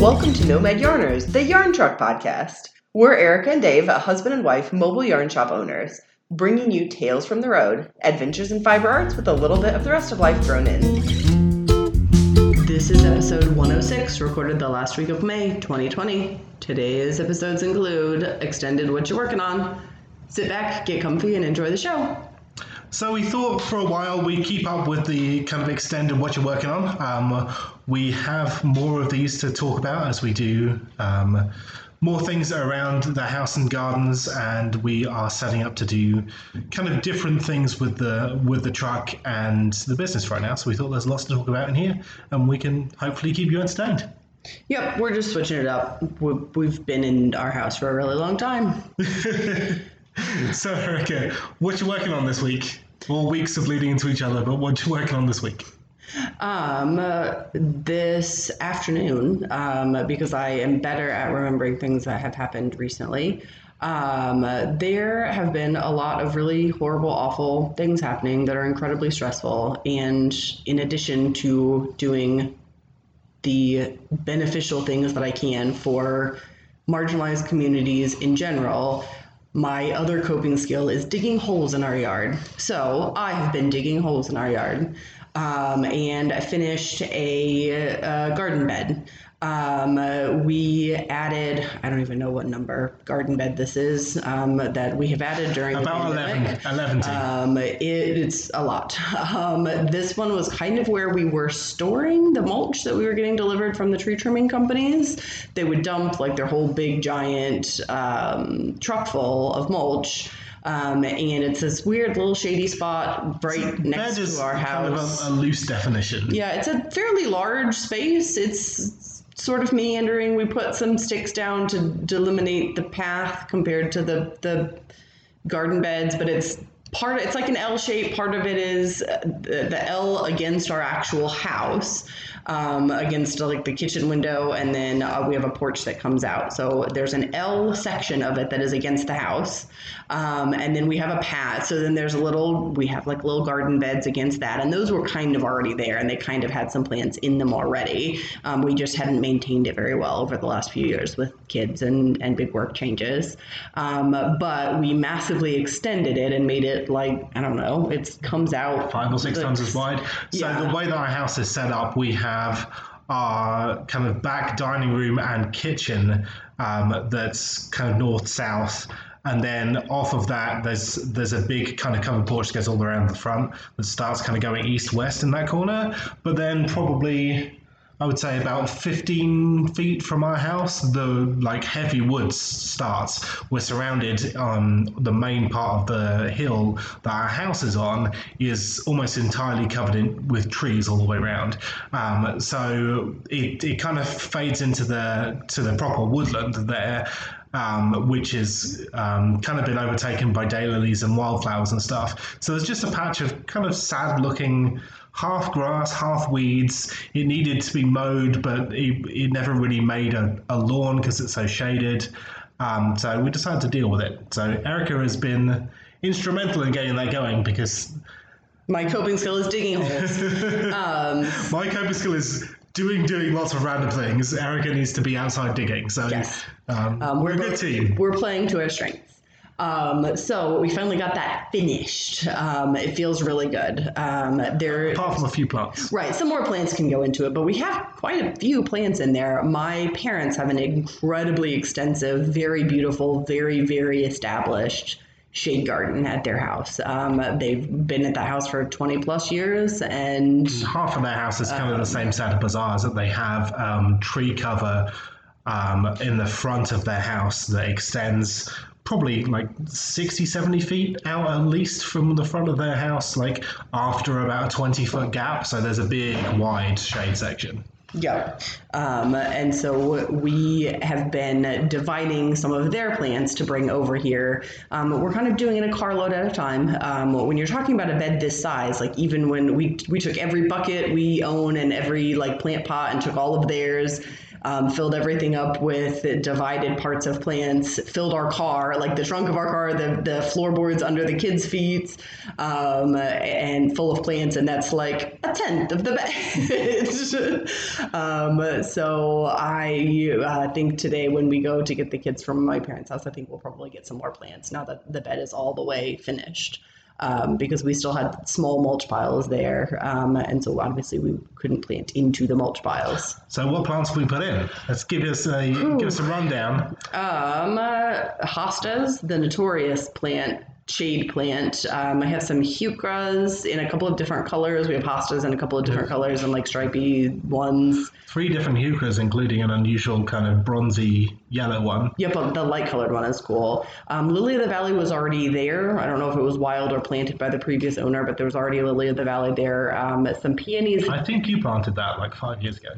Welcome to Nomad Yarners, the Yarn Truck podcast. We're Erica and Dave, a husband and wife mobile yarn shop owners, bringing you tales from the road, adventures in fiber arts with a little bit of the rest of life thrown in. This is episode 106, recorded the last week of May 2020. Today's episodes include Extended What You're Working On. Sit back, get comfy, and enjoy the show. So we thought for a while we'd keep up with the kind of extended what you're working on. Um, we have more of these to talk about as we do um, more things around the house and gardens, and we are setting up to do kind of different things with the with the truck and the business right now. So we thought there's lots to talk about in here, and we can hopefully keep you entertained. Yep, we're just switching it up. We've been in our house for a really long time. So okay, what you working on this week? All weeks of leading into each other, but what you working on this week? Um, uh, this afternoon, um, because I am better at remembering things that have happened recently, um, there have been a lot of really horrible, awful things happening that are incredibly stressful. And in addition to doing the beneficial things that I can for marginalized communities in general, my other coping skill is digging holes in our yard. So I have been digging holes in our yard. Um, and I finished a, uh garden bed. Um, uh, we added, I don't even know what number garden bed this is, um, that we have added during About the 11, pandemic. 11 to. Um, it, it's a lot. Um, this one was kind of where we were storing the mulch that we were getting delivered from the tree trimming companies. They would dump like their whole big giant um, truck full of mulch. Um, and it's this weird little shady spot right next to our house. kind of a, a loose definition. Yeah, it's a fairly large space. It's sort of meandering. We put some sticks down to delineate the path compared to the the garden beds, but it's part. It's like an L shape. Part of it is uh, the, the L against our actual house, um, against like the kitchen window, and then uh, we have a porch that comes out. So there's an L section of it that is against the house, um, and then we have a path. So then there's a little. We have like little garden beds against that, and those were kind of already there, and they kind of had some plants in them already. Um, we just hadn't maintained it very well over the last few years with kids and and big work changes. Um, but we massively extended it and made it like I don't know. It comes out five or six times as wide. So Yeah. the way that our house is set up, we have our kind of back dining room and kitchen um, that's kind of north south. And then off of that, there's there's a big kind of covered porch that goes all around the front that starts kind of going east west in that corner. But then probably I would say about 15 feet from our house, the like heavy woods starts. We're surrounded on the main part of the hill that our house is on is almost entirely covered in with trees all the way around. Um, so it, it kind of fades into the to the proper woodland there. Um, which has um, kind of been overtaken by daylilies and wildflowers and stuff. So there's just a patch of kind of sad looking half grass, half weeds. It needed to be mowed, but it, it never really made a, a lawn because it's so shaded. Um, so we decided to deal with it. So Erica has been instrumental in getting that going because My coping skill is digging holes. um, my coping skill is doing doing lots of random things. Erica needs to be outside digging. So Yes. um, Um, we're, a good both- team. We're playing to our strengths. Um, so we finally got that finished. Um, it feels really good. Um, there, Apart from a few plants. right, some more plants can go into it, but we have quite a few plants in there. My parents have an incredibly extensive, very beautiful, very very established shade garden at their house. Um, they've been at that house for 20 plus years, and half of their house is kind of the same setup as ours that they have um, tree cover um, in the front of their house that extends probably like 60 70 feet out at least from the front of their house like after about a 20 foot gap so there's a big wide shade section Yeah. Um, and so we have been dividing some of their plants to bring over here. Um, we're kind of doing it a carload at a time. Um, when you're talking about a bed this size, like even when we we took every bucket we own and every like plant pot and took all of theirs, um, filled everything up with divided parts of plants, filled our car, like the trunk of our car, the, the floorboards under the kids' feet, um, and full of plants. And that's like a tenth of the bed. um, so I uh, think today when we go to get the kids from my parents' house, I think we'll probably get some more plants now that the bed is all the way finished um, because we still had small mulch piles there, um, and so obviously we couldn't plant into the mulch piles. So what plants we put in? Let's give us a give us a rundown. Um, uh, hostas, the notorious plant shade plant. Um, I have some heucheras in a couple of different colors. We have hostas in a couple of different colors and like stripy ones. Three different heucheras, including an unusual kind of bronzy yellow one. Yep, but the light colored one is cool. Um, Lily of the Valley was already there. I don't know if it was wild or planted by the previous owner, but there was already a Lily of the Valley there. Um, some peonies. I think you planted that like five years ago.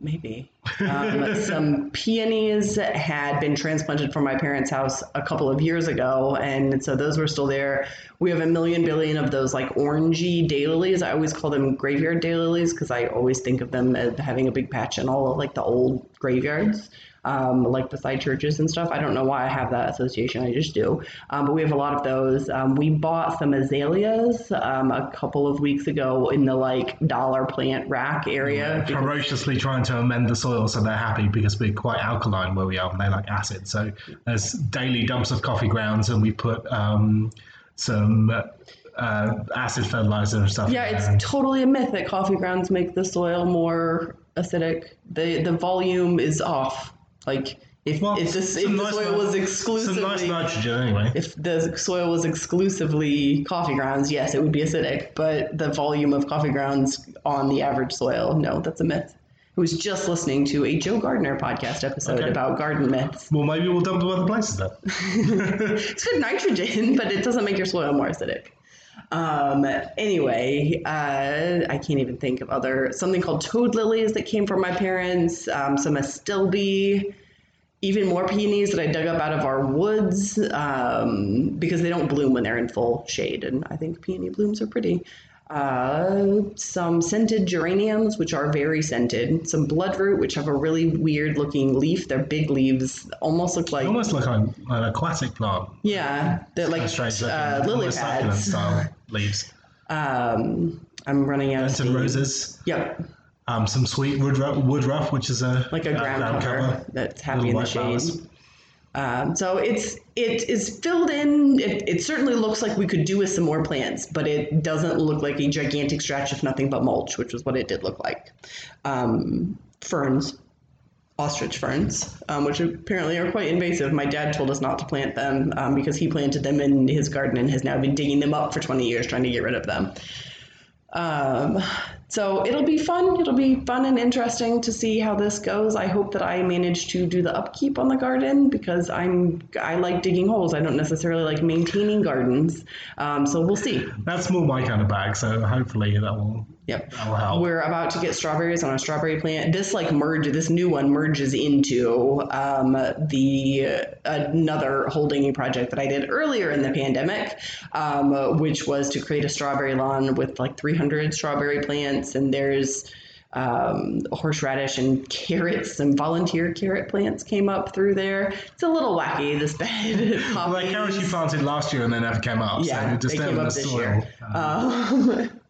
Maybe. Um, some peonies had been transplanted from my parents' house a couple of years ago, and so those were still there. We have a million billion of those like orangey daylilies. I always call them graveyard daylilies because I always think of them as having a big patch in all of like the old graveyards um, like beside churches and stuff. I don't know why I have that association. I just do. Um, but we have a lot of those. Um, we bought some azaleas um, a couple of weeks ago in the like dollar plant rack area. Yeah, ferociously trying to amend the soil so they're happy because we're quite alkaline where we are and they like acid. So there's daily dumps of coffee grounds and we put um, some. Uh, acid fertilizer and stuff. Yeah, it's totally a myth that coffee grounds make the soil more acidic. The the volume is off. Like if well, if, this, if the soil was exclusively some nice nitrogen anyway. If the soil was exclusively coffee grounds, yes, it would be acidic. But the volume of coffee grounds on the average soil, no, that's a myth. Was just listening to a Joe Gardener podcast episode okay. about garden myths. Well, maybe we'll dump to other places then. it's good nitrogen, but it doesn't make your soil more acidic. Um, anyway, uh, I can't even think of other something called toad lilies that came from my parents. Um, some astilbe, even more peonies that I dug up out of our woods um, because they don't bloom when they're in full shade, and I think peony blooms are pretty. Uh, some scented geraniums, which are very scented. Some bloodroot, which have a really weird looking leaf. They're big leaves, almost look like almost like an, an aquatic plant. Yeah, they're like uh, lily pads. style leaves. Um, I'm running out of roses. Yep. Um, some sweet wood, woodruff, woodruff, which is a like a ground, ground cover, cover, that's happy in the shade. Flowers. Um, so it's it is filled in. It, it, certainly looks like we could do with some more plants, but it doesn't look like a gigantic stretch of nothing but mulch, which was what it did look like. Um, ferns, ostrich ferns, um, which apparently are quite invasive. My dad told us not to plant them um, because he planted them in his garden and has now been digging them up for 20 years trying to get rid of them. So it'll be fun. It'll be fun and interesting to see how this goes. I hope that I manage to do the upkeep on the garden because I'm I like digging holes. I don't necessarily like maintaining gardens. Um, so we'll see. That's more my kind of bag. So hopefully that will Yep. That'll help. We're about to get strawberries on a strawberry plant. This like merge, this new one merges into um, the another holding project that I did earlier in the pandemic, um, which was to create a strawberry lawn with like 300 strawberry plants. And there's um, horseradish and carrots. Some volunteer carrot plants came up through there. It's a little wacky, this bed. well, like carrots you planted last year and they never came up. Yeah, so they came up this soil. year. Um,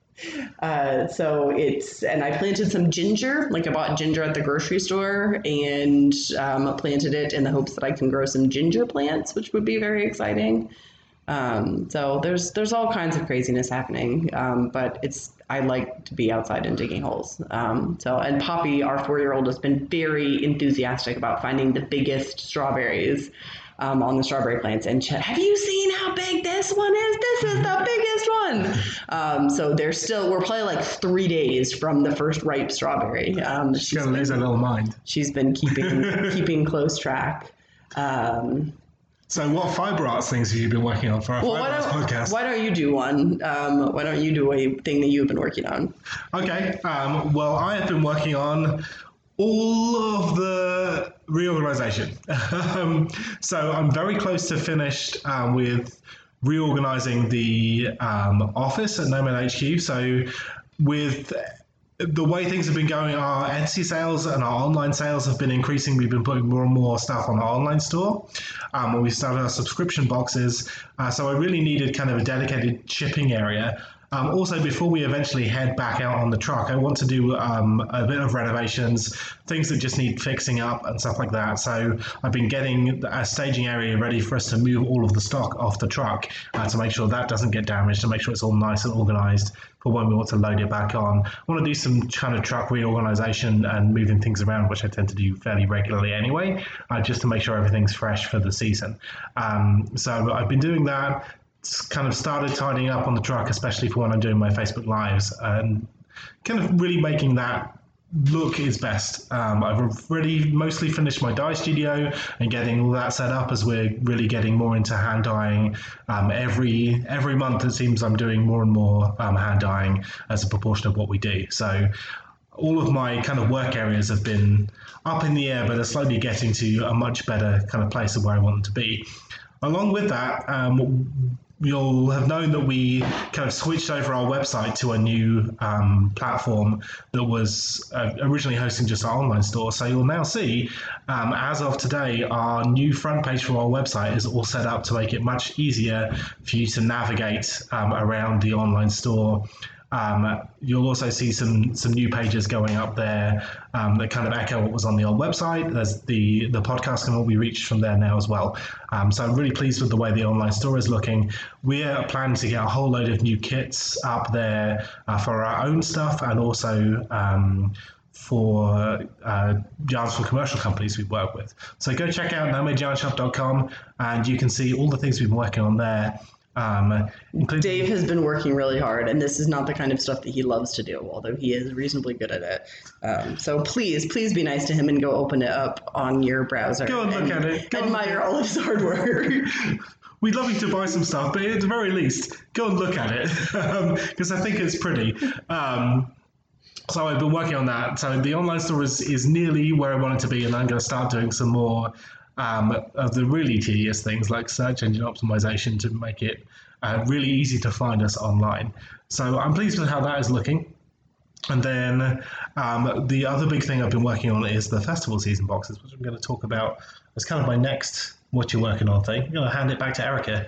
uh, so it's and I planted some ginger. Like I bought ginger at the grocery store and um, planted it in the hopes that I can grow some ginger plants, which would be very exciting. Um, so there's there's all kinds of craziness happening, um, but it's I like to be outside and digging holes. Um, so and Poppy, our four year old, has been very enthusiastic about finding the biggest strawberries um, on the strawberry plants. And have you seen how big this one is? This is the biggest one. Um, so they're still, we're probably like three days from the first ripe strawberry. Um, she's gonna lose her little mind. She's been keeping keeping close track. Um, so, what fiber arts things have you been working on for our well, fiber arts podcast? Why don't you do one? Um, why don't you do a thing that you've been working on? Okay. Um, well, I have been working on all of the reorganization. um, so I'm very close to finished um, with reorganizing the um, office at Nomad HQ. So with the way things have been going, our Etsy sales and our online sales have been increasing. We've been putting more and more stuff on our online store. Um, we started our subscription boxes. Uh, so I really needed kind of a dedicated shipping area. Um, also, before we eventually head back out on the truck, I want to do um, a bit of renovations, things that just need fixing up and stuff like that. So I've been getting a staging area ready for us to move all of the stock off the truck uh, to make sure that doesn't get damaged, to make sure it's all nice and organized for when we want to load it back on. I want to do some kind of truck reorganization and moving things around, which I tend to do fairly regularly anyway, uh, just to make sure everything's fresh for the season. Um, so I've been doing that kind of started tidying up on the truck, especially for when I'm doing my Facebook Lives, and kind of really making that look is best. Um, I've already mostly finished my dye studio and getting all that set up as we're really getting more into hand dyeing. Um, every every month it seems I'm doing more and more um, hand dyeing as a proportion of what we do. So all of my kind of work areas have been up in the air, but are slowly getting to a much better kind of place of where I want them to be. Along with that, um, you'll have known that we kind of switched over our website to a new um, platform that was uh, originally hosting just our online store. So you'll now see, um, as of today, our new front page for our website is all set up to make it much easier for you to navigate um, around the online store um, you'll also see some some new pages going up there um, that kind of echo what was on the old website. There's the the podcast can all be reached from there now as well. Um, so I'm really pleased with the way the online store is looking. We're planning to get a whole load of new kits up there uh, for our own stuff and also um, for uh, yarns for commercial companies we work with. So go check out nomadeyarnshop.com and you can see all the things we've been working on there. Um, Dave has been working really hard, and this is not the kind of stuff that he loves to do, although he is reasonably good at it. Um, so please, please be nice to him and go open it up on your browser. Go and look at it. Go admire all of his hard work. We'd love you to buy some stuff, but at the very least, go and look at it because um, I think it's pretty. Um, so I've been working on that. So the online store is, is nearly where I want it to be, and I'm going to start doing some more um, of the really tedious things like search engine optimization to make it uh, really easy to find us online. So I'm pleased with how that is looking. And then um, the other big thing I've been working on is the festival season boxes, which I'm going to talk about as kind of my next what you're working on thing. I'm going to hand it back to Erica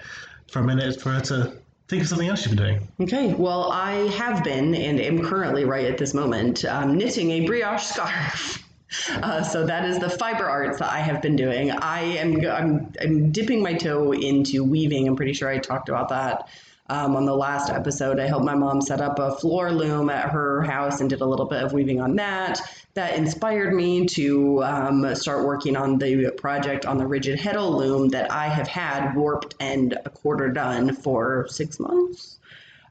for a minute for her to think of something else you've been doing. Okay, well, I have been and am currently right at this moment um, knitting a brioche scarf. Uh, so that is the fiber arts that I have been doing. I am I'm, I'm dipping my toe into weaving. I'm pretty sure I talked about that um, on the last episode. I helped my mom set up a floor loom at her house and did a little bit of weaving on that. That inspired me to um, start working on the project on the rigid heddle loom that I have had warped and a quarter done for six months.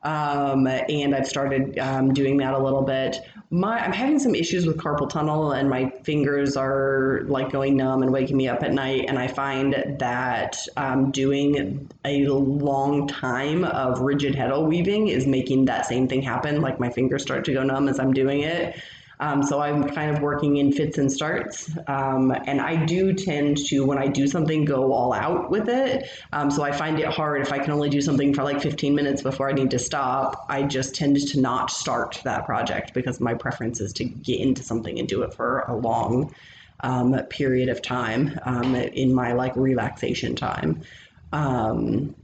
Um, and I've started um, doing that a little bit. My, I'm having some issues with carpal tunnel, and my fingers are like going numb and waking me up at night. And I find that um, doing a long time of rigid heddle weaving is making that same thing happen. Like my fingers start to go numb as I'm doing it. Um, so I'm kind of working in fits and starts. Um, and I do tend to, when I do something, go all out with it. Um, so I find it hard if I can only do something for like 15 minutes before I need to stop. I just tend to not start that project because my preference is to get into something and do it for a long um, period of time um, in my like relaxation time um,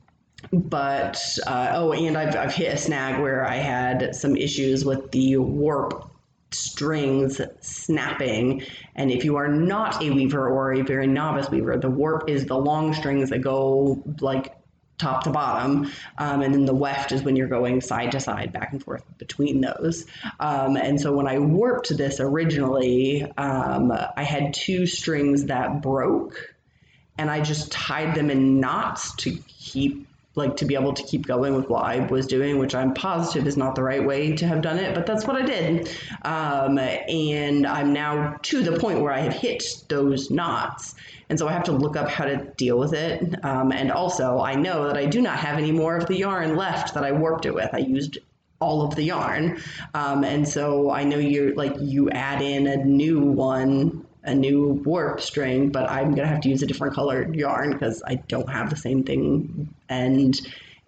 but uh, oh, and I've, I've hit a snag where I had some issues with the warp strings snapping. And if you are not a weaver or a very novice weaver, the warp is the long strings that go like top to bottom. Um, and then the weft is when you're going side to side, back and forth between those. Um, and so when I warped this originally, um, I had two strings that broke. And I just tied them in knots to keep like to be able to keep going with what I was doing, which I'm positive is not the right way to have done it, but that's what I did. Um, and I'm now to the point where I have hit those knots. And so I have to look up how to deal with it. Um, and also, I know that I do not have any more of the yarn left that I warped it with. I used all of the yarn. Um, and so I know you're like, you add in a new one a new warp string, but I'm gonna have to use a different colored yarn because I don't have the same thing. And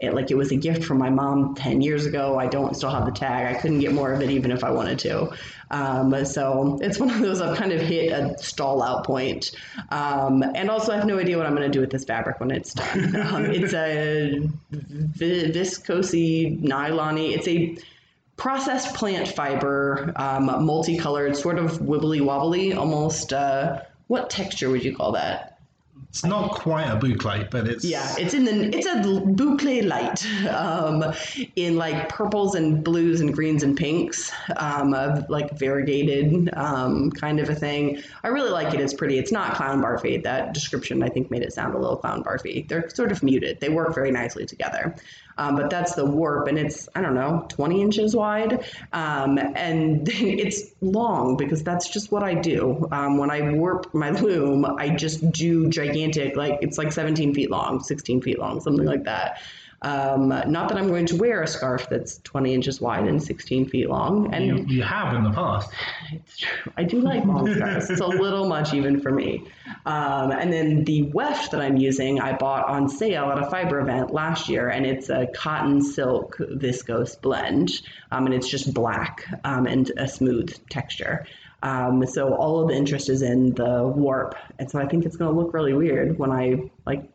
it like it was a gift from my mom 10 years ago. I don't still have the tag. I couldn't get more of it even if I wanted to. Um, so it's one of those I've kind of hit a stall out point. Um, and also, I have no idea what I'm going to do with this fabric when it's done. um, it's a vi- viscosy nylon It's a processed plant fiber, um, multicolored, sort of wibbly wobbly, almost. Uh, what texture would you call that? It's not quite a boucle, but it's yeah, it's in the it's a boucle light, um, in like purples and blues and greens and pinks, um, of like variegated um, kind of a thing. I really like it. It's pretty. It's not clown barfy. That description I think made it sound a little clown barfy. They're sort of muted. They work very nicely together. Um, but that's the warp, and it's I don't know, 20 inches wide, um, and it's long because that's just what I do. Um, when I warp my loom, I just do gigantic, like it's like 17 feet long, 16 feet long, something like that. Um, not that I'm going to wear a scarf that's 20 inches wide and 16 feet long. And you, you have in the past. It's true. I do like long scarves. It's a little much even for me. Um, and then the weft that I'm using, I bought on sale at a fiber event last year, and it's a cotton silk viscose blend, um, and it's just black um, and a smooth texture. Um, so all of the interest is in the warp, and so I think it's going to look really weird when I like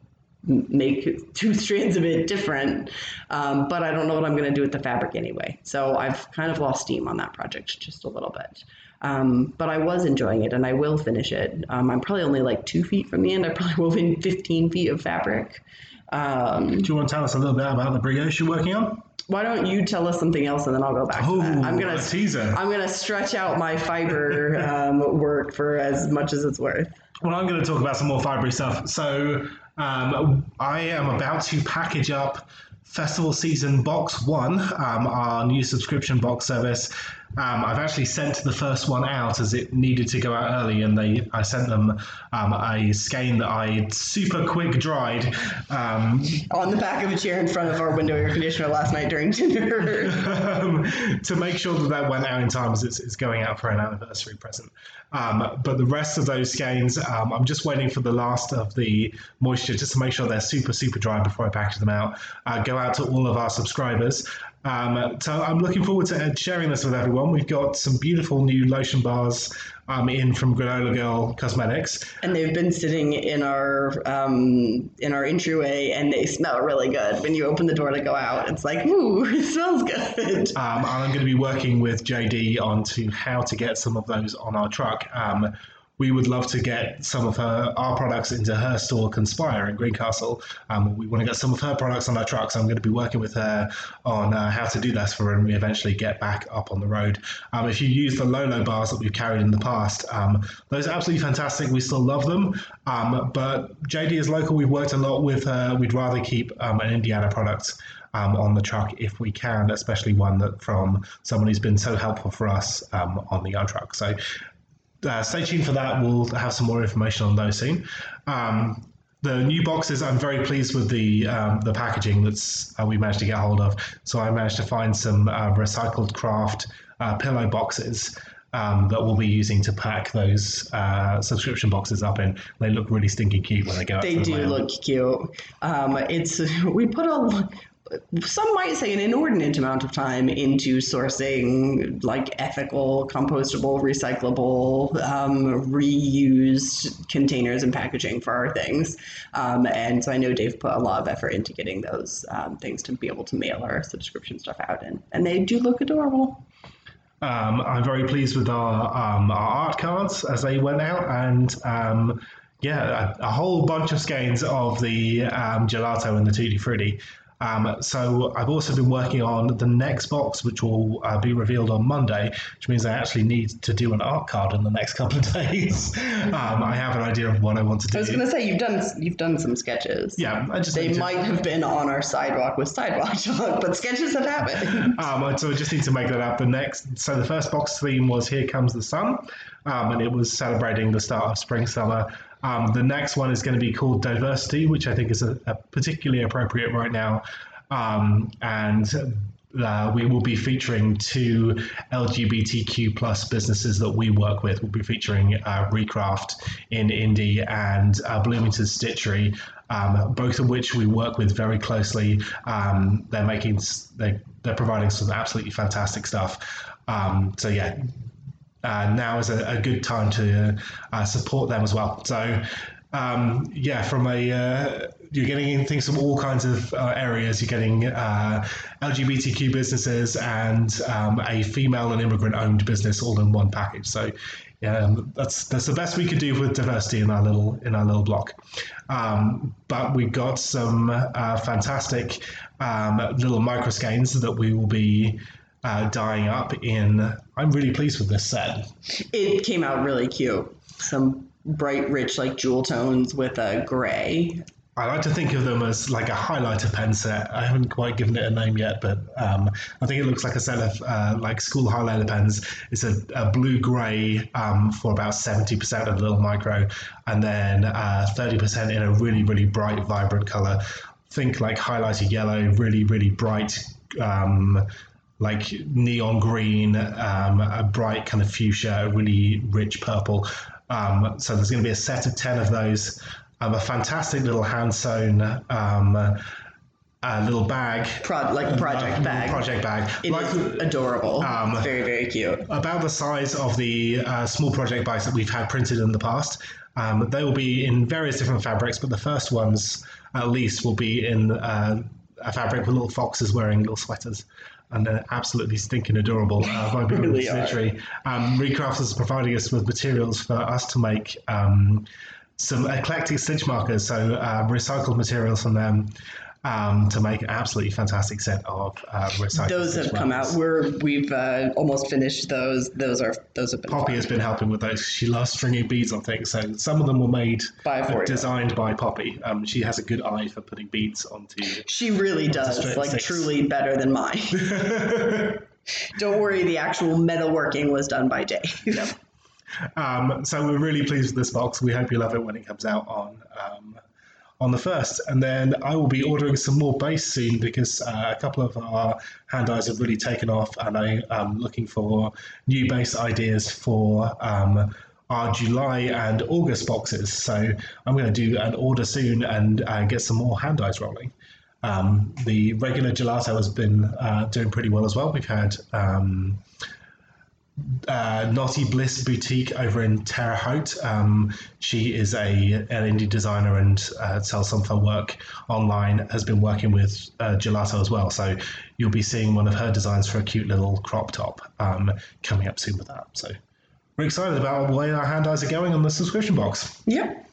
make two strands of it different. Um, but I don't know what I'm going to do with the fabric anyway. So I've kind of lost steam on that project just a little bit. Um, but I was enjoying it and I will finish it. Um, I'm probably only like two feet from the end. I probably wove in 15 feet of fabric. Um, do you want to tell us a little bit about the brioche you're working on? Why don't you tell us something else and then I'll go back oh, to that. I'm gonna teaser. I'm gonna stretch out my fiber um, work for as much as it's worth. Well, I'm going to talk about some more fibery stuff. So um, I am about to package up Festival Season Box One, um, our new subscription box service. Um, I've actually sent the first one out as it needed to go out early, and they I sent them um, a skein that I super quick dried um, on the back of a chair in front of our window air conditioner last night during dinner um, to make sure that that went out in time as it's, it's going out for an anniversary present. Um, but the rest of those skeins, um, I'm just waiting for the last of the moisture just to make sure they're super, super dry before I package them out. Uh, go out to all of our subscribers. Um, so I'm looking forward to sharing this with everyone. We've got some beautiful new lotion bars um, in from Granola Girl Cosmetics, and they've been sitting in our um, in our entryway, and they smell really good. When you open the door to go out, it's like, ooh, it smells good. Um, and I'm going to be working with JD on to how to get some of those on our truck. We would love to get some of her our products into her store Conspire in Greencastle. Um, we want to get some of her products on our trucks. I'm going to be working with her on uh, how to do that for when we eventually get back up on the road. Um, if you use the Lolo bars that we've carried in the past, um, those are absolutely fantastic. We still love them. Um, but JD is local. We've worked a lot with her. We'd rather keep um, an Indiana product. Um, on the truck if we can, especially one that from someone who's been so helpful for us um, on the yarn truck. So uh, stay tuned for that. We'll have some more information on those soon. Um, the new boxes, I'm very pleased with the um, the packaging that's uh, we managed to get hold of. So I managed to find some uh, recycled craft uh, pillow boxes um, that we'll be using to pack those uh, subscription boxes up in. They look really stinking cute when they go. They do mail. look cute. Um, it's we put a some might say an inordinate amount of time into sourcing like ethical, compostable, recyclable, um, reused containers and packaging for our things. Um, and so I know Dave put a lot of effort into getting those um, things to be able to mail our subscription stuff out in. And they do look adorable. Um, I'm very pleased with our, um, our art cards as they went out. And um, yeah, a, a, whole bunch of skeins of the gelato and the Tutti Frutti. Um, so I've also been working on the next box, which will uh, be revealed on Monday, which means I actually need to do an art card in the next couple of days. um, I have an idea of what I want to do. I was going to say you've done you've done some sketches. Yeah, I just they might to... have been on our sidewalk with sidewalk chalk, but sketches have happened. um, so I just need to make that up. The next, so the first box theme was "Here Comes the Sun," um, and it was celebrating the start of spring summer. Um, the next one is going to be called Diversity, which I think is a, a particularly appropriate right now. Um, and uh, we will be featuring two LGBTQ plus businesses that we work with. We'll be featuring uh, Recraft in Indy and uh, Bloomington Stitchery, um, both of which we work with very closely. Um, they're making they they're providing some absolutely fantastic stuff. Um, so yeah, uh, now is a, a, good time to uh, support them as well. So um, yeah, from a uh, you're getting things from all kinds of uh, areas. You're getting uh, LGBTQ businesses and um, a female and immigrant-owned business all in one package. So yeah, that's that's the best we could do with diversity in our little in our little block. Um, but we've got some uh, fantastic um, little micro skeins that we will be uh, dyeing up in. I'm really pleased with this set. It came out really cute. Some bright, rich, like jewel tones with a gray. I like to think of them as like a highlighter pen set. I haven't quite given it a name yet, but um, I think it looks like a set of uh, like school highlighter pens. It's a, a blue grey um, for about 70% of the little micro, and then uh, 30% in a really, really bright, vibrant color. Think like highlighter yellow, really, really bright. Um, like neon green, um, a bright kind of fuchsia, a really rich purple. Um, so there's going to be a set of 10 of those. Um, a fantastic little hand sewn um, a little bag, Pro- like a project bag. Project bag. It like, is adorable. Um, very very cute. About the size of the uh, small project bags that we've had printed in the past. Um, they will be in various different fabrics, but the first ones, at least, will be in uh, a fabric with little foxes wearing little sweaters and they're absolutely stinking adorable uh, by really Stitchery. Um, Recraft is providing us with materials for us to make um, some eclectic stitch markers, so uh, recycled materials from them um, to make an absolutely fantastic set of uh. Those have come out. We're we've uh, almost finished those. Those are those have been. Poppy fun. has been helping with those. She loves stringing beads on things, so some of them were made by uh, designed by Poppy. Um, she has a good eye for putting beads onto. She really does, like sticks. truly better than mine. Don't worry, the actual metalworking was done by Dave. Yep. Um, so we're really pleased with this box. We hope you love it when it comes out on um, on the first. And then I will be ordering some more base soon because uh, a couple of our hand dyes have really taken off, and I am looking for new base ideas for. Um, our July and August boxes, so I'm going to do an order soon and uh, get some more hand dyes rolling. Um, the regular gelato has been uh, doing pretty well as well. We've had um, uh, Naughty Bliss Boutique over in Terre Haute. Um, she is a an indie designer and uh, sells some of her work online. Has been working with uh, Gelato as well, so you'll be seeing one of her designs for a cute little crop top um, coming up soon with that. So we're excited about way our hand dyes are going on the subscription box. Yep.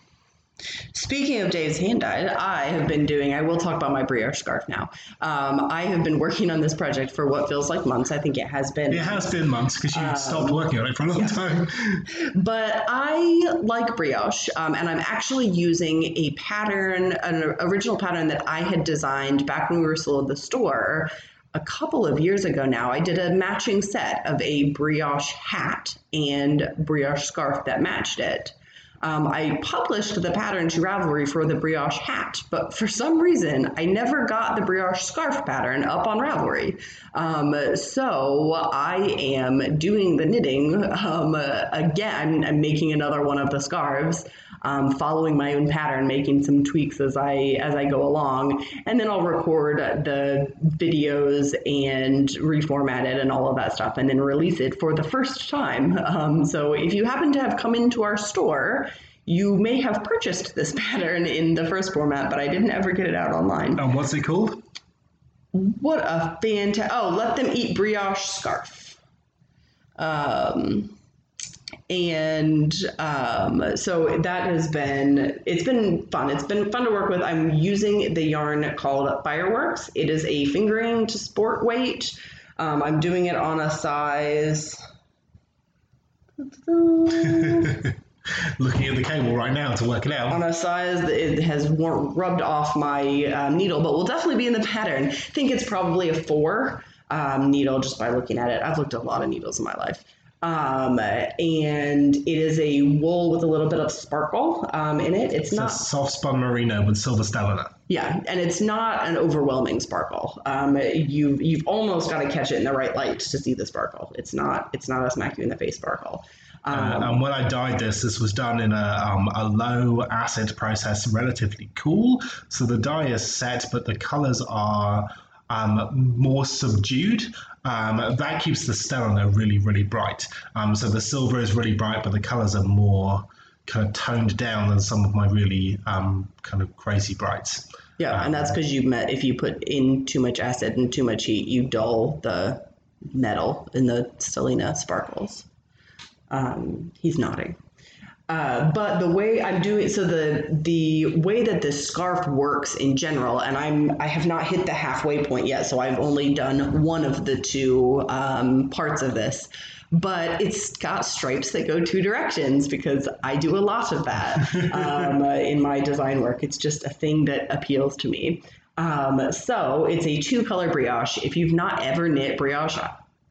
Speaking of Dave's hand dyed, I have been doing, I will talk about my brioche scarf now. Um, I have been working on this project for what feels like months. I think it has been. It has been months because you um, stopped working on it for a long yeah. time. But I like brioche, um, and I'm actually using a pattern, an original pattern that I had designed back when we were still at the store a couple of years ago now, I did a matching set of a brioche hat and brioche scarf that matched it um, I published the pattern to Ravelry for the brioche hat, but for some reason, I never got the brioche scarf pattern up on Ravelry. Um, so I am doing the knitting um, again. I'm making another one of the scarves. Um, following my own pattern, making some tweaks as I as I go along, and then I'll record the videos and reformat it and all of that stuff, and then release it for the first time. Um, so if you happen to have come into our store you may have purchased this pattern in the first format, but I didn't ever get it out online. And what's it called? What a fantastic! Oh, let them eat brioche scarf. Um, and um, so that has been it's been fun. It's been fun to work with. I'm using the yarn called Fireworks. It is a fingering to sport weight. Um, I'm doing it on a size. looking at the cable right now to work it out. On a size that it has rubbed off my um, needle, but will definitely be in the pattern. I think it's probably a four um, needle just by looking at it. I've looked at a lot of needles in my life. Um, and it is a wool with a little bit of sparkle um, in it. It's, it's not soft spun merino with silver stellina. Yeah, and it's not an overwhelming sparkle. Um, you you've almost got to catch it in the right light to see the sparkle. It's not it's not a smack you in the face sparkle. Um, Uh, and when I dyed this, this was done in a, um, a low acid process, relatively cool. So the dye is set, but the colors are um, more subdued. Um, that keeps the stellar really, really bright. Um, so the silver is really bright, but the colors are more kind of toned down than some of my really um, kind of crazy brights. yeah, and that's because you met. If you put in too much acid and too much heat, you dull the metal in the Stellina sparkles. Um, he's nodding. Uh, but the way I'm doing so the the way that this scarf works in general, and I'm I have not hit the halfway point yet, so I've only done one of the two um, parts of this. But it's got stripes that go two directions because I do a lot of that um, uh, in my design work. It's just a thing that appeals to me. Um, so it's a two color brioche. If you've not ever knit brioche,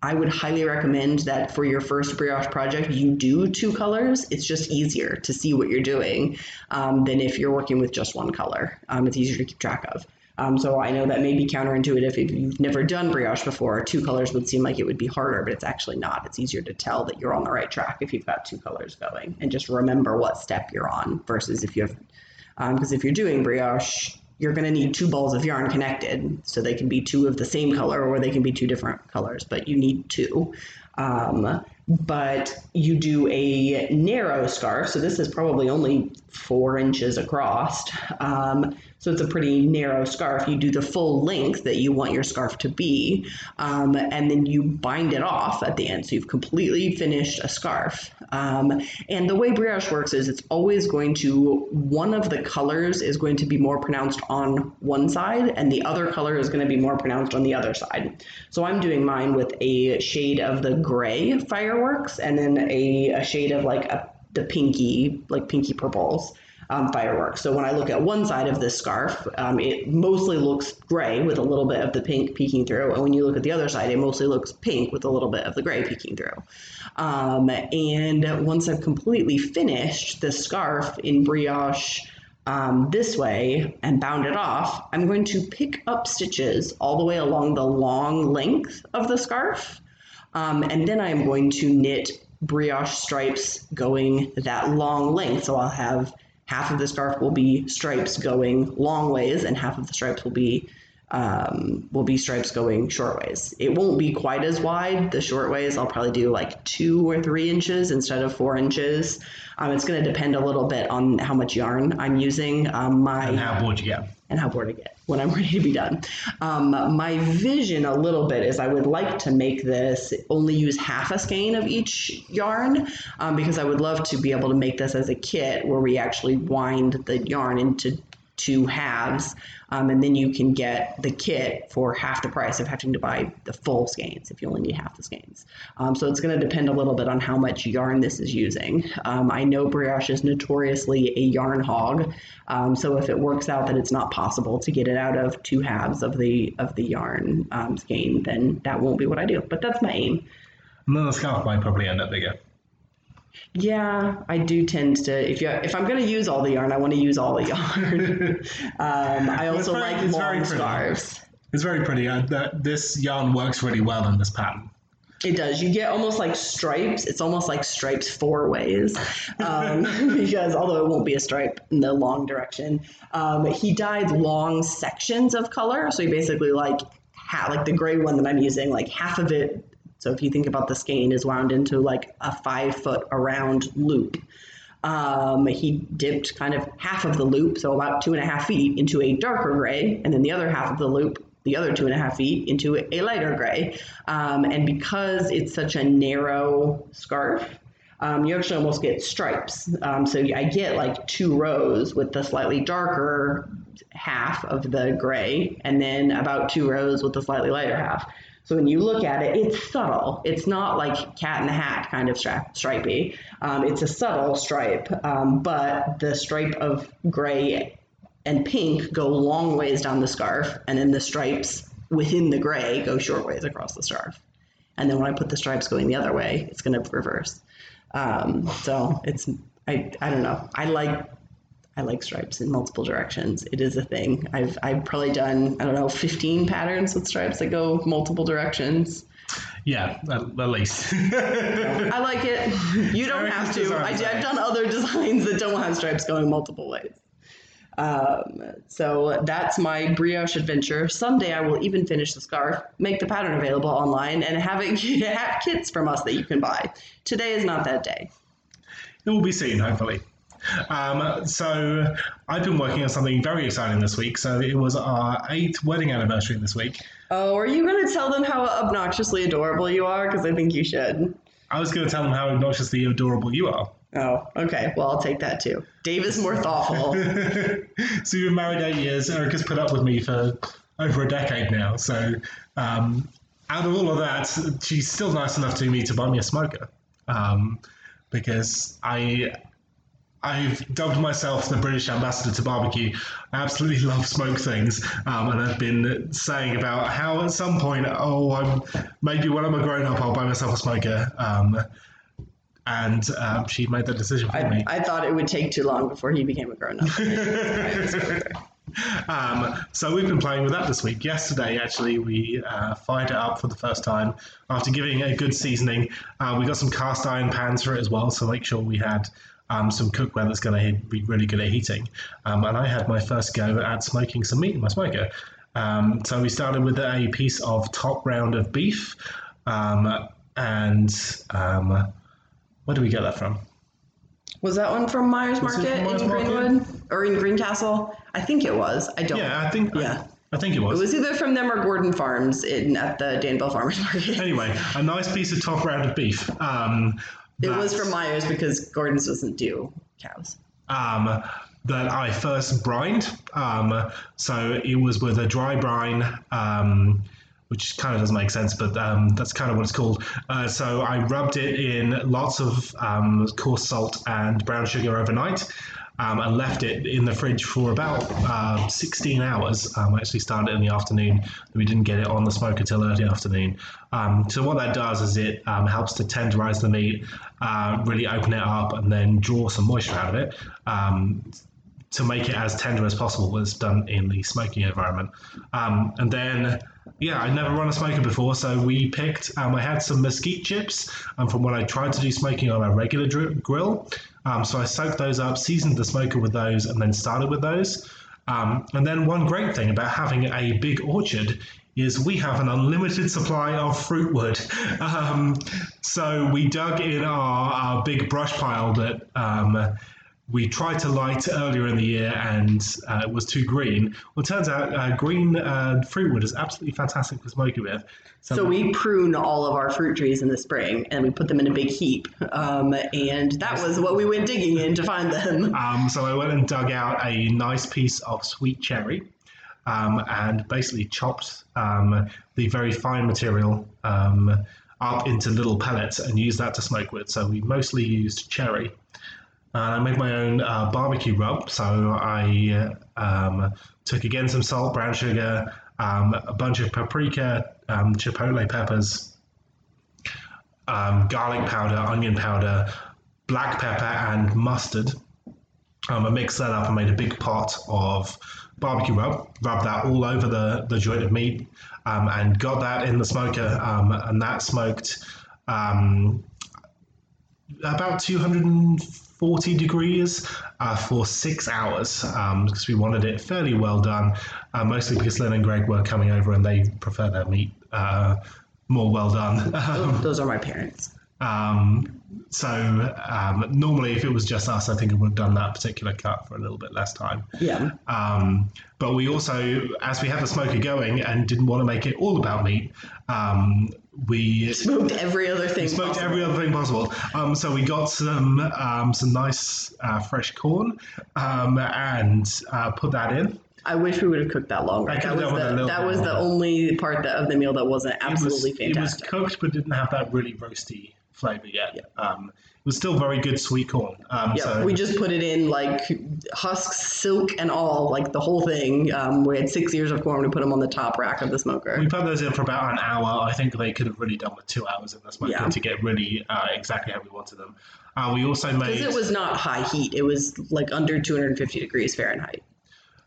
I would highly recommend that for your first brioche project, you do two colors. It's just easier to see what you're doing um, than if you're working with just one color. Um, it's easier to keep track of. Um, so I know that may be counterintuitive if you've never done brioche before. Two colors would seem like it would be harder, but it's actually not. It's easier to tell that you're on the right track if you've got two colors going and just remember what step you're on versus if you have, because if you're doing brioche, you're going to need two balls of yarn connected. So they can be two of the same color or they can be two different colors but you need two. Um, but you do a narrow scarf. So this is probably only four inches across. Um, so it's a pretty narrow scarf. You do the full length that you want your scarf to be um, and then you bind it off at the end. So you've completely finished a scarf. Um, and the way brioche works is it's always going to one of the colors is going to be more pronounced on one side and the other color is going to be more pronounced on the other side. So i'm doing mine with a shade of the gray fireworks and then a, a shade of like a, the pinky like pinky purples um, fireworks. So when I look at one side of this scarf, um, it mostly looks gray with a little bit of the pink peeking through. And when you look at the other side, it mostly looks pink with a little bit of the gray peeking through. Um, and once I've completely finished the scarf in brioche um, this way and bound it off, I'm going to pick up stitches all the way along the long length of the scarf. Um, and then I'm going to knit brioche stripes going that long length. So I'll have half of the scarf will be stripes going long ways and half of the stripes will be um, will be stripes going short ways. It won't be quite as wide. The short ways I'll probably do like two or three inches instead of four inches. Um, it's going to depend a little bit on how much yarn I'm using. Um, my And how bored you get. and how bored I get when I'm ready to be done. Um, my vision a little bit is I would like to make this only use half a skein of each yarn um, because I would love to be able to make this as a kit where we actually wind the yarn into two halves um, and then you can get the kit for half the price of having to buy the full skeins if you only need half the skeins. Um, so it's going to depend a little bit on how much yarn this is using. Um, I know brioche is notoriously a yarn hog, um, so if it works out that it's not possible to get it out of two halves of the of the yarn um, skein, then that won't be what I do. But that's my aim. And then the scarf might probably end up bigger. Yeah, I do tend to. If you if I'm going to use all the yarn, I want to use all the yarn. um, I also very- like long scarves. It's very pretty. Uh, that, this yarn works really well in this pattern. It does. You get almost like stripes. It's almost like stripes four ways, um, because although it won't be a stripe in the long direction, um, he dyed long sections of color. So he basically like ha- like the gray one that I'm using, like half of it. So if you think about the skein, is wound into like a five foot around loop. Um, he dipped kind of half of the loop, so about two and a half feet, into a darker gray, and then the other half of the loop, the other two and a half feet, into a lighter gray. Um, and because it's such a narrow scarf, um, you actually almost get stripes. Um, so I get like two rows with the slightly darker half of the gray, and then about two rows with the slightly lighter half. So when you look at it, it's subtle. It's not like cat in the hat kind of strap, stripy. Um, it's a subtle stripe, um, but the stripe of gray and pink go long ways down the scarf, and then the stripes within the gray go short ways across the scarf. And then when I put the stripes going the other way, it's going to reverse. Um, so it's I I don't know. I like I like stripes in multiple directions. It is a thing. I've I've probably done I don't know 15 patterns with stripes that go multiple directions. Yeah, at, at least. I like it. You don't have to. I, I've done other designs that don't have stripes going multiple ways. Um, so that's my brioche adventure. Someday I will even finish the scarf, make the pattern available online, and have it have kits from us that you can buy. Today is not that day. It will be seen, hopefully. Um, so I've been working on something very exciting this week. So it was our eighth wedding anniversary this week. Oh, are you going to tell them how obnoxiously adorable you are? Because I think you should. I was going to tell them how obnoxiously adorable you are. Oh, okay. Well, I'll take that too. Dave is more thoughtful. so you've been married eight years. Erica's put up with me for over a decade now. So um, out of all of that, she's still nice enough to me to buy me a smoker um, because I. I've dubbed myself the British ambassador to barbecue. I absolutely love smoke things, um, and I've been saying about how at some point, oh, I'm maybe when I'm a grown up, I'll buy myself a smoker. Um, and um, she made that decision for me. I, I thought it would take too long before he became a grown up. Um, so we've been playing with that this week. Yesterday, actually, we uh, fired it up for the first time after giving it a good seasoning. Uh, we got some cast iron pans for it as well, so make sure we had um, some cookware that's going to be really good at heating. Um, and I had my first go at smoking some meat in my smoker. Um, so we started with a piece of top round of beef, um, and um, where do we get that from? Was that one from Myers Market Myers in Market? Greenwood or in Greencastle? I think it was. I don't. Yeah, I think. Yeah. I think it was. It was either from them or Gordon Farms in at the Danville Farmers Market. Anyway, a nice piece of top round of beef. Um, It was from Myers because Gordon's doesn't do cows. um, that I first brined. Um, so it was with a dry brine, um, which kind of doesn't make sense, but um, that's kind of what it's called. Uh, so I rubbed it in lots of um, coarse salt and brown sugar overnight. Um, and left it in the fridge for about uh, 16 hours. Um, actually started in the afternoon. We didn't get it on the smoker till early afternoon. Um, so what that does is it um, helps to tenderize the meat, uh, really open it up, and then draw some moisture out of it. Um, to make it as tender as possible was done in the smoking environment. And then, yeah, I'd never run a smoker before, so we picked, um, I had some mesquite chips um, from when I tried to do smoking on a regular dr- grill. Um, so I soaked those up, seasoned the smoker with those, and then started with those. Um, and then one great thing about having a big orchard is we have an unlimited supply of fruit wood. Um, so we dug in our, our big brush pile that um, we tried to light earlier in the year and uh, it was too green. Well, it turns out uh, green uh, fruit wood is absolutely fantastic for smoking with. So we prune all of our fruit trees in the spring and we put them in a big heap. Um, and that was what we went digging in to find them. Um, so I went and dug out a nice piece of sweet cherry um, and basically chopped um, the very fine material um, up into little pellets and used that to smoke with. So we mostly used cherry and I made my own uh, barbecue rub. So I uh, um, took again some salt, brown sugar, um, a bunch of paprika, um, chipotle peppers, um, garlic powder, onion powder, black pepper, and mustard. Um, I mixed that up and made a big pot of barbecue rub. Rubbed that all over the, the joint of meat um, and got that in the smoker, and that smoked about 250 40 degrees uh, for six hours um, because we wanted it fairly well done, uh, mostly because Lynn and Greg were coming over and they prefer their meat uh, more well done. Um, those are my parents. Um, so um, normally, if it was just us, I think we would have done that particular cut for a little bit less time. Yeah. Um, but we also, as we had the smoker going and didn't want to make it all about meat, um, we Smoked every other thing. smoked possible. every other thing possible. Um, so we got some um, some nice uh, fresh corn um, and uh, put that in. I wish we would have cooked that longer. That was done with a the that was the only part that, of the meal that wasn't absolutely it was, fantastic. It was cooked, but didn't have that really roasty flavor yet. Um, it was still very good sweet corn. Um, Yeah, so we just put it in like husks, silk, and all, like the whole thing. Um, we had six ears of corn. We put them on the top rack of the smoker. we put those in for about an hour. I think they could have really done with two hours in the smoker Yeah. to get really uh, exactly how we wanted them. Uh, we also made. Because it was not high heat. It was like under 250 degrees Fahrenheit.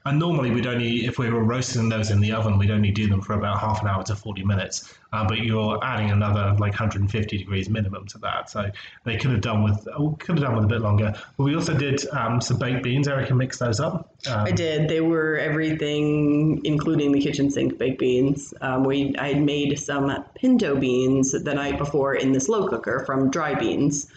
And normally we'd only, if we were roasting those in the oven, we'd only do them for about half an hour to 40 minutes. Uh, but you're adding another like 150 degrees minimum to that. So they could have done with, oh, could have done with a bit longer. But we also did um, some baked beans. Erica mixed those up. Um, I did. They were everything, including the kitchen sink baked beans. Um, we I had made some pinto beans the night before in the slow cooker from dry beans.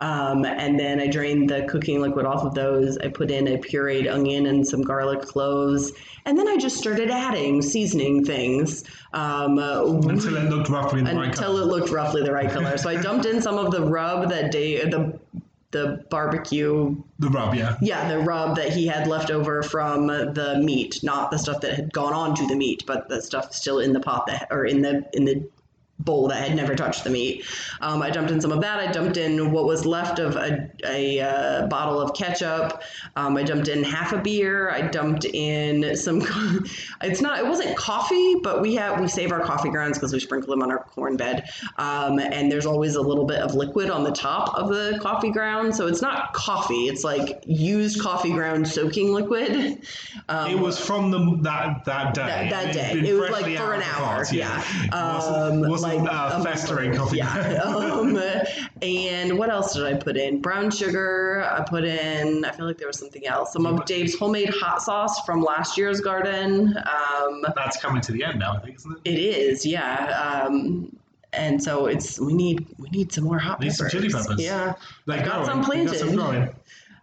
Um, and then I drained the cooking liquid off of those. I put in a pureed onion and some garlic cloves. And then I just started adding seasoning things. Um, until it looked roughly the right until color. it looked roughly the right color. So I dumped in some of the rub that day, the the barbecue The rub, yeah. yeah, the rub that he had left over from the meat, not the stuff that had gone on to the meat, but the stuff still in the pot that, or in the in the bowl that had never touched the meat. Um, I dumped in some of that. I dumped in what was left of a, a uh, bottle of ketchup. Um, I dumped in half a beer. I dumped in some. it's not. It wasn't coffee, but we have we save our coffee grounds because we sprinkle them on our corn bed. Um, and there's always a little bit of liquid on the top of the coffee ground, so it's not coffee. It's like used coffee ground soaking liquid. Um, It was from the that that day. that, that day. been It was like for an hour. pot, Yeah. It wasn't, Um, wasn't like uh, a month festering coffee. Yeah. um, and what else did I put in? Brown sugar. I put in. I feel like there was something else. Some of Dave's homemade hot sauce from last year's garden. Um, That's coming to the end now, I think, isn't it? it is. Yeah. Um, and so it's we need we need some more hot Need some chili peppers. Yeah. They're I got growing. some We got some planted.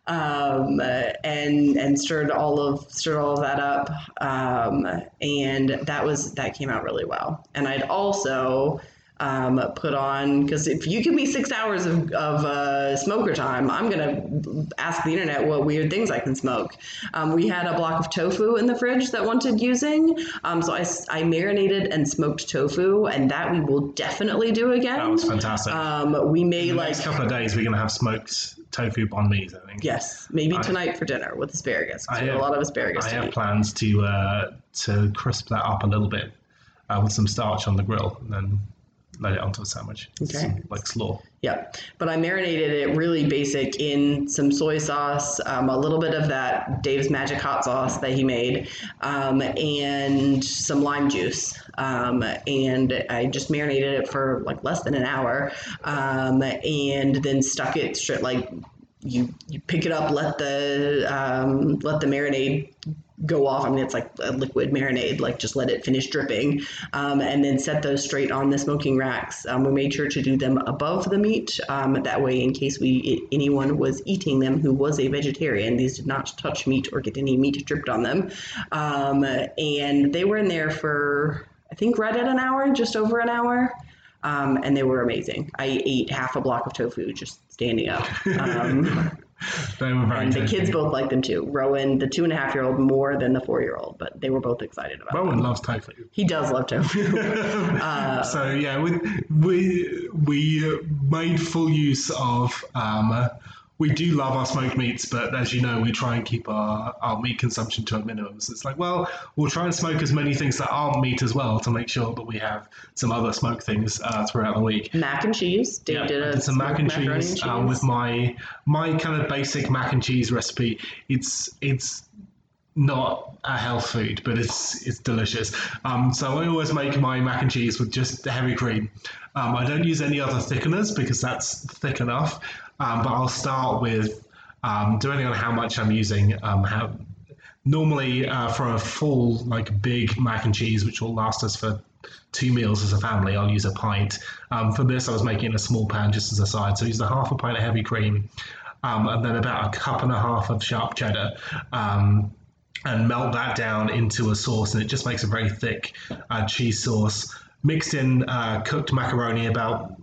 Um, and and stirred all of stirred all of that up, um, and that was that came out really well. And I'd also um, put on because if you give me six hours of, of uh, smoker time, I'm gonna ask the internet what weird things I can smoke. Um, we had a block of tofu in the fridge that wanted using, um, so I, I marinated and smoked tofu, and that we will definitely do again. That was fantastic. Um, we may the like next couple of days, we're going to have smoked tofu banh mi's, I think. Yes, maybe tonight for dinner with asparagus. I we have a lot of asparagus I to have eat. plans to uh, to crisp that up a little bit uh, with some starch on the grill and then it onto a sandwich. Okay. Like slaw. Yeah. But I marinated it really basic in some soy sauce, um, a little bit of that Dave's Magic hot sauce that he made, um, and some lime juice. Um, and I just marinated it for like less than an hour, um, and then stuck it straight like you you pick it up, let the um, let the marinade go off. I mean, it's like a liquid marinade, like just let it finish dripping, um, and then set those straight on the smoking racks. Um, we made sure to do them above the meat. Um, that way, in case we anyone was eating them who was a vegetarian, these did not touch meat or get any meat dripped on them. Um, and they were in there for I think right at an hour, just over an hour. Um, and they were amazing. I ate half a block of tofu just standing up. They were very and the kids both liked them too. Rowan, the two and a half year old, more than the four year old, but they were both excited about it. Rowan them. loves tofu. He does love tofu. uh, so yeah, we we we made full use of. Um, we do love our smoked meats, but as you know, we try and keep our, our meat consumption to a minimum. So it's like, well, we'll try and smoke as many things that aren't meat as well to make sure that we have some other smoked things uh, throughout the week. mac and cheese. Dave Yeah, did did some mac and smoked macaroni cheese, um, with my my kind of basic mac and cheese recipe. It's it's not a health food, but it's it's delicious. Um, so I always make my mac and cheese with just heavy cream. Um, I don't use any other thickeners because that's thick enough. Um, but I'll start with um, depending on how much I'm using. Um, how normally uh, for a full like big mac and cheese, which will last us for two meals as a family, I'll use a pint. Um, for this, I was making a small pan just as a side, so I used a half a pint of heavy cream, and then about a cup and a half of sharp cheddar. And melt that down into a sauce, and it just makes a very thick uh, cheese sauce. Mixed in uh, cooked macaroni, about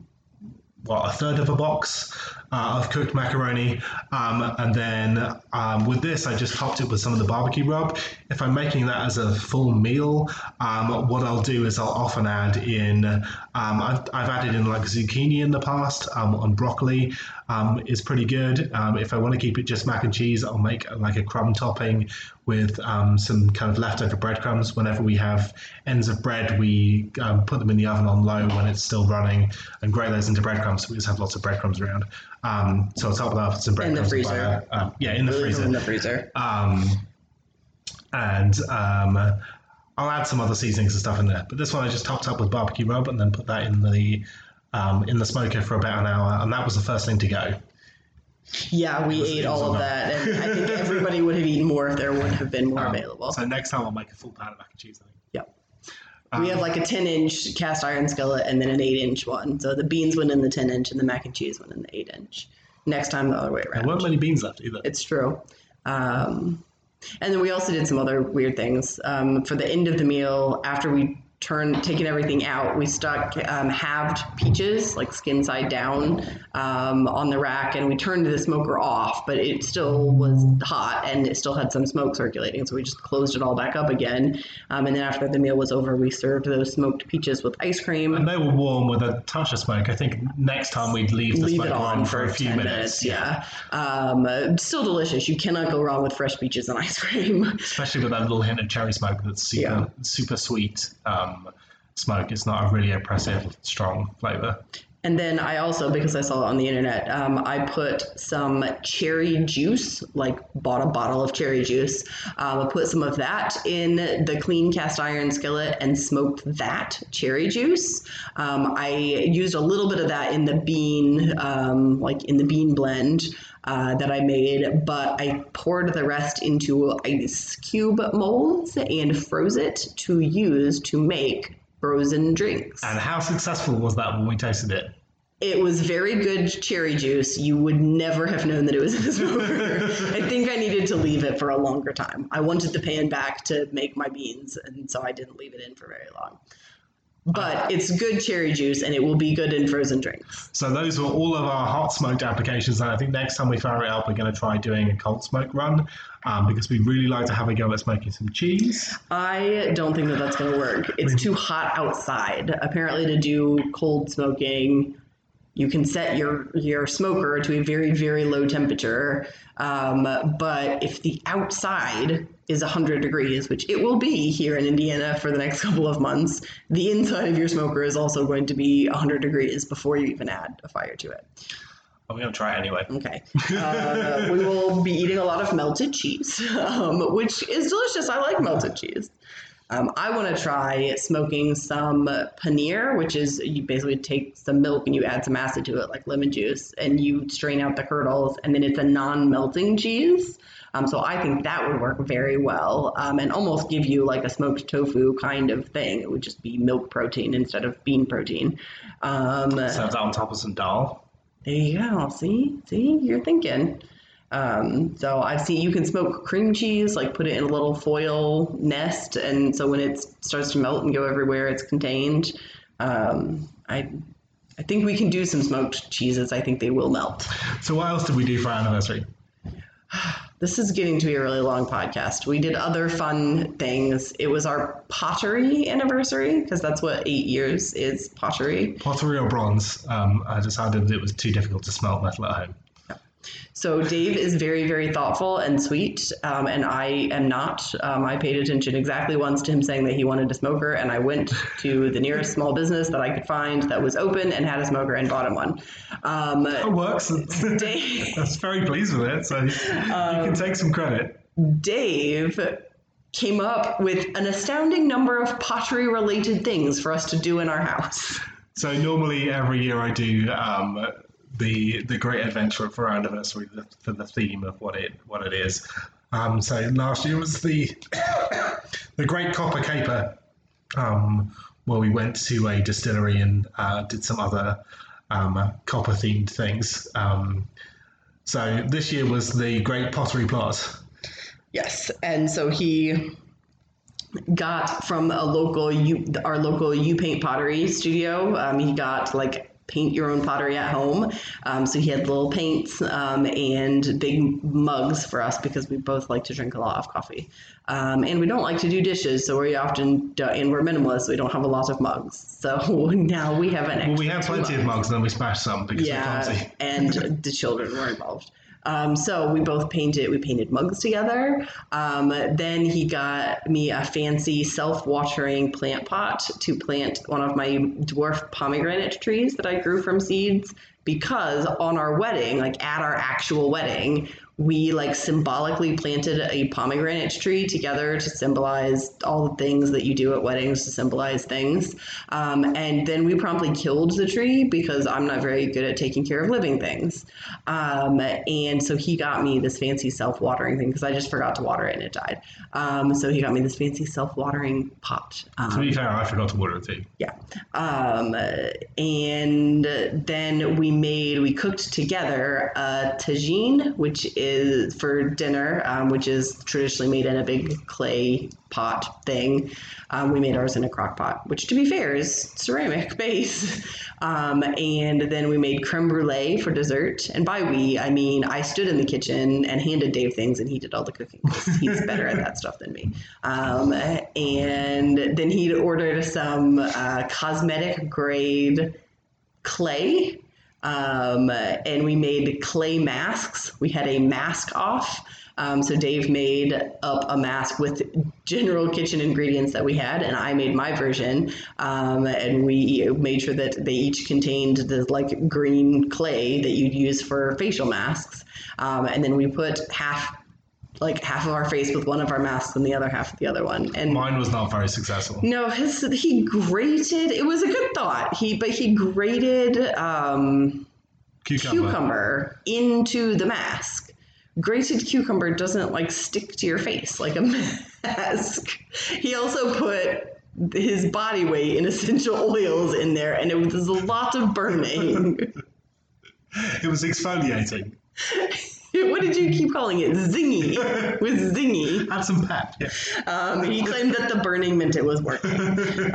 what a third of a box, uh, of cooked macaroni. Um, and then um, with this, I just topped it with some of the barbecue rub. If I'm making that as a full meal, um, what I'll do is I'll often add in, um, I've, I've added in like zucchini in the past um, on broccoli. Um, is pretty good. If I want to keep it just mac and cheese, I'll make like a crumb topping with some kind of leftover breadcrumbs. Whenever we have ends of bread, we put them in the oven on low when it's still running and grate those into breadcrumbs. We just have lots of breadcrumbs around. Um, so I'll top off with some In the breadcrumbs. freezer. Um, yeah, in the freezer. In the freezer. Um, and um, I'll add some other seasonings and stuff in there. But this one I just topped up with barbecue rub and then put that in the um, in the smoker for about an hour, and that was the first thing to go. Yeah, we ate all all of that, and I think everybody would have eaten more if there would have been more Um, available. So next time I'll make a full pan of mac and cheese. I think. Um, we have like a 10 inch cast iron skillet and then an 8 inch one. So the beans went in the 10 inch and the mac and cheese went in the 8 inch. Next time, the other way There weren't many beans left either. It's true. Um, and then we also did some other weird things. Um, for the end of the meal, after we turned, taken everything out, we stuck um, halved peaches, like skin side down, um, on the rack, and we turned the smoker off, but it still was hot and it still had some smoke circulating. So we just closed it all back up again. Um, and then after the meal was over, we served those smoked peaches with ice cream. and they were warm with a touch of smoke. I think next time we'd leave the leave smoke it on for, a few minutes. minutes. yeah. Um, uh, still delicious. You cannot go wrong with fresh peaches and ice cream. especially with that little hint of cherry smoke that's super Yeah. super sweet um, smoke. It's not a really oppressive, strong flavor. And then I also, because I saw it on the internet, um, I put some cherry juice, like bought a bottle of cherry juice. Um, I put some of that in the clean cast iron skillet and smoked that cherry juice. Um, I used a little bit of that in the bean, um, like in the bean blend. Uh, that I made, but I poured the rest into ice cube molds and froze it to use to make frozen drinks. And how successful was that when we tasted it? It was very good cherry juice. You would never have known that it was in the smoker. I think I needed to leave it for a longer time. I wanted the pan back to make my beans, and so I didn't leave it in for very long. But it's good cherry juice, and it will be good in frozen drinks. So those were all of our hot smoked applications, and I think next time we fire it up, we're going to try doing a cold smoke run um, because we really like to have a go at smoking some cheese. I don't think that that's going to work. It's too hot outside. Apparently, to do cold smoking, you can set your your smoker to a very very low temperature. Um, but if the outside is 100 degrees, which it will be here in Indiana for the next couple of months, the inside of your smoker is also going to be 100 degrees before you even add a fire to it. But we're going to try it anyway. Okay. Uh, we will be eating a lot of melted cheese, um, which is delicious. I like melted cheese. Um, I want to try smoking some paneer, which is you basically take some milk and you add some acid to it, like lemon juice, and you strain out the kernels, and then it's a non-melting cheese. Um, so I think that would work very well, um, and almost give you like a smoked tofu kind of thing. It would just be milk protein instead of bean protein. Um, that on top of some dal. there you go. See, see, you're thinking. Um, so I've seen you can smoke cream cheese, like put it in a little foil nest, and so when it starts to melt and go everywhere, it's contained. Um, I, I think we can do some smoked cheeses. I think they will melt. So what else did we do for our anniversary? This is getting to be a really long podcast. We did other fun things. It was our pottery anniversary because that's what eight years is pottery. Pottery or bronze? Um, I decided it was too difficult to smelt metal at home. So Dave is very, very thoughtful and sweet, um, and I am not. Um, I paid attention exactly once to him saying that he wanted a smoker, and I went to the nearest small business that I could find that was open and had a smoker and bought him one. Um, It works. Dave, That's very pleased with it. So you can take some credit. Dave came up with an astounding number of pottery-related things for us to do in our house. So normally every year I do um, the the great adventure for our anniversary for the theme of what it what it is. Um, so last year was the the Great Copper Caper, um, where we went to a distillery and uh, did some other um, copper themed things. Um, so this year was the Great Pottery Plot. Yes, and so he got from a local our local U Paint Pottery studio. Um, he got like paint your own pottery at home. Um, so he had little paints um, and big mugs for us because we both like to drink a lot of coffee. Um, and we don't like to do dishes, so we often don't, and we're minimalists, so we don't have a lot of mugs. So now we have an extra. Well, we have plenty of mugs, and then we smashed some because we're yeah, clumsy. and the children were involved. Um, so we both painted. We painted mugs together. Um, then he got me a fancy self-watering plant pot to plant one of my dwarf pomegranate trees that I grew from seeds. Because on our wedding, like at our actual wedding, we like symbolically planted a pomegranate tree together to symbolize all the things that you do at weddings to symbolize things. Um, and then we promptly killed the tree because I'm not very good at taking care of living things. Um, and so he got me this fancy self watering thing because I just forgot to water it and it died. Um, so he got me this fancy self watering pot. Um, To be fair, I forgot to water it too. yeah. Um, and then we made, we cooked together a tagine, which is for dinner, um, which is traditionally made in a big clay pot thing. Um, we made ours in a crock pot, which to be fair is ceramic base. Um, and then we made creme brulee for dessert. And by we, I mean I stood in the kitchen and handed Dave things and he did all the cooking. He's better at that stuff than me. Um, and then he ordered some uh, cosmetic grade clay. Um, and we made clay masks. We had a mask off. Um, so Dave made up a mask with general kitchen ingredients that we had, and I made my version. Um, and we made sure that they each contained the like green clay that you'd use for facial masks. Um, and then we put half, like half of our face with one of our masks and the other half with the other one. And Mine was not very successful. no, his he grated. It was a good thought. He but he grated um, Cucumber. cucumber into the mask. Grated cucumber doesn't like stick to your face like a mask. He also put his body weight in essential oils in there, and it was a lot of burning. It was exfoliating. what did you keep calling it? Zingy. It was zingy. Had some pep. Yeah. Um, he claimed that the burning meant it was working.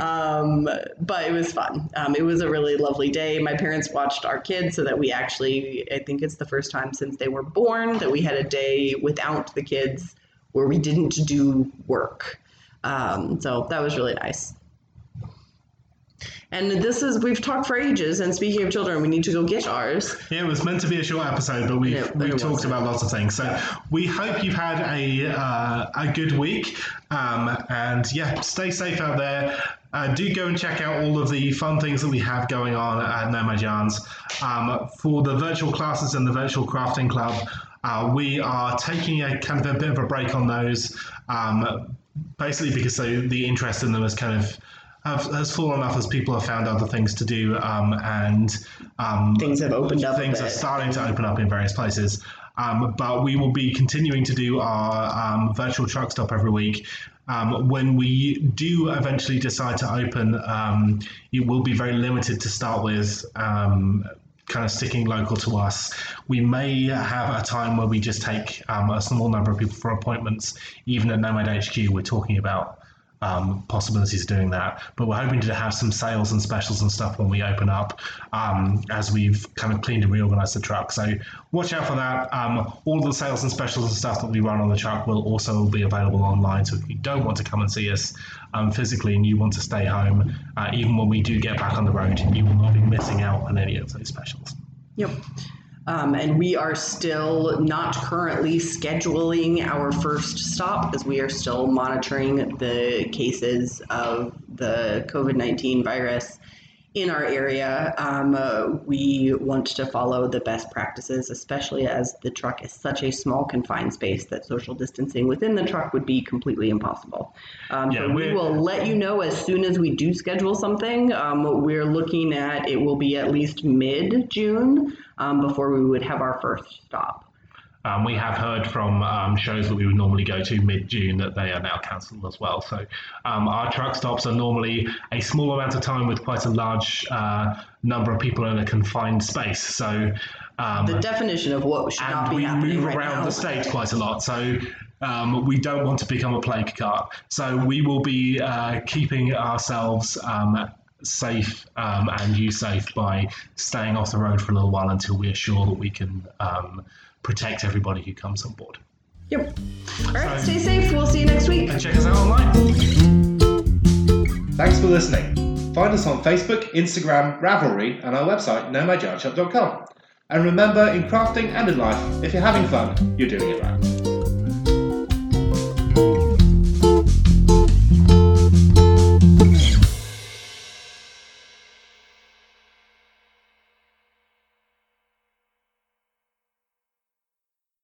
Um, but it was fun. Um, it was a really lovely day. My parents watched our kids so that we actually, I think it's the first time since they were born that we had a day without the kids where we didn't do work. Um, so that was really nice. And this is, we've talked for ages. And speaking of children, we need to go get ours. Yeah, it was meant to be a short episode, but we've, we've talked wasn't. about lots of things. So we hope you've had a uh, a good week. Um, and yeah, stay safe out there. Uh, do go and check out all of the fun things that we have going on at Nomad Yarns. Um, for the virtual classes and the virtual crafting club, uh, we are taking a kind of a bit of a break on those, um, basically because so the interest in them is kind of have, has fallen off as people have found other things to do, um, and um, Things have opened up Things are starting to open up in various places. Um, but we will be continuing to do our um, virtual truck stop every week. Um, when we do eventually decide to open, um, it will be very limited to start with. Um, kind of sticking local to us. We may have a time where we just take um, a small number of people for appointments, even at Nomad HQ. We're talking about um, possibilities of doing that. But we're hoping to have some sales and specials and stuff when we open up um, as we've kind of cleaned and reorganized the truck. So watch out for that. Um, all the sales and specials and stuff that we run on the truck will also be available online. So if you don't want to come and see us um, physically and you want to stay home, uh, even when we do get back on the road, you will not be missing out on any of those specials. Yep. Um, and we are still not currently scheduling our first stop as we are still monitoring the cases of the COVID 19 virus in our area. Um, uh, we want to follow the best practices, especially as the truck is such a small, confined space that social distancing within the truck would be completely impossible. Um, Yeah, so we will let you know as soon as we do schedule something. Um, we're looking at it will be at least mid June um, before we would have our first stop. Um, we have heard from um, shows that we would normally go to mid June that they are now cancelled as well. So um, our truck stops are normally a small amount of time with quite a large uh, number of people in a confined space. So um, The definition of what should not be we happening move right around now. the state quite a lot. So um, we don't want to become a plague cart. So we will be uh, keeping ourselves um, safe um, and you safe by staying off the road for a little while until we are sure that we can um, protect everybody who comes on board. Yep. All right, stay safe. We'll see you next week. And check us out online. Thanks for listening. Find us on Facebook, Instagram, Ravelry, and our website, nomadjarshop.com. And remember, in crafting and in life, if you're having fun, you're doing it right.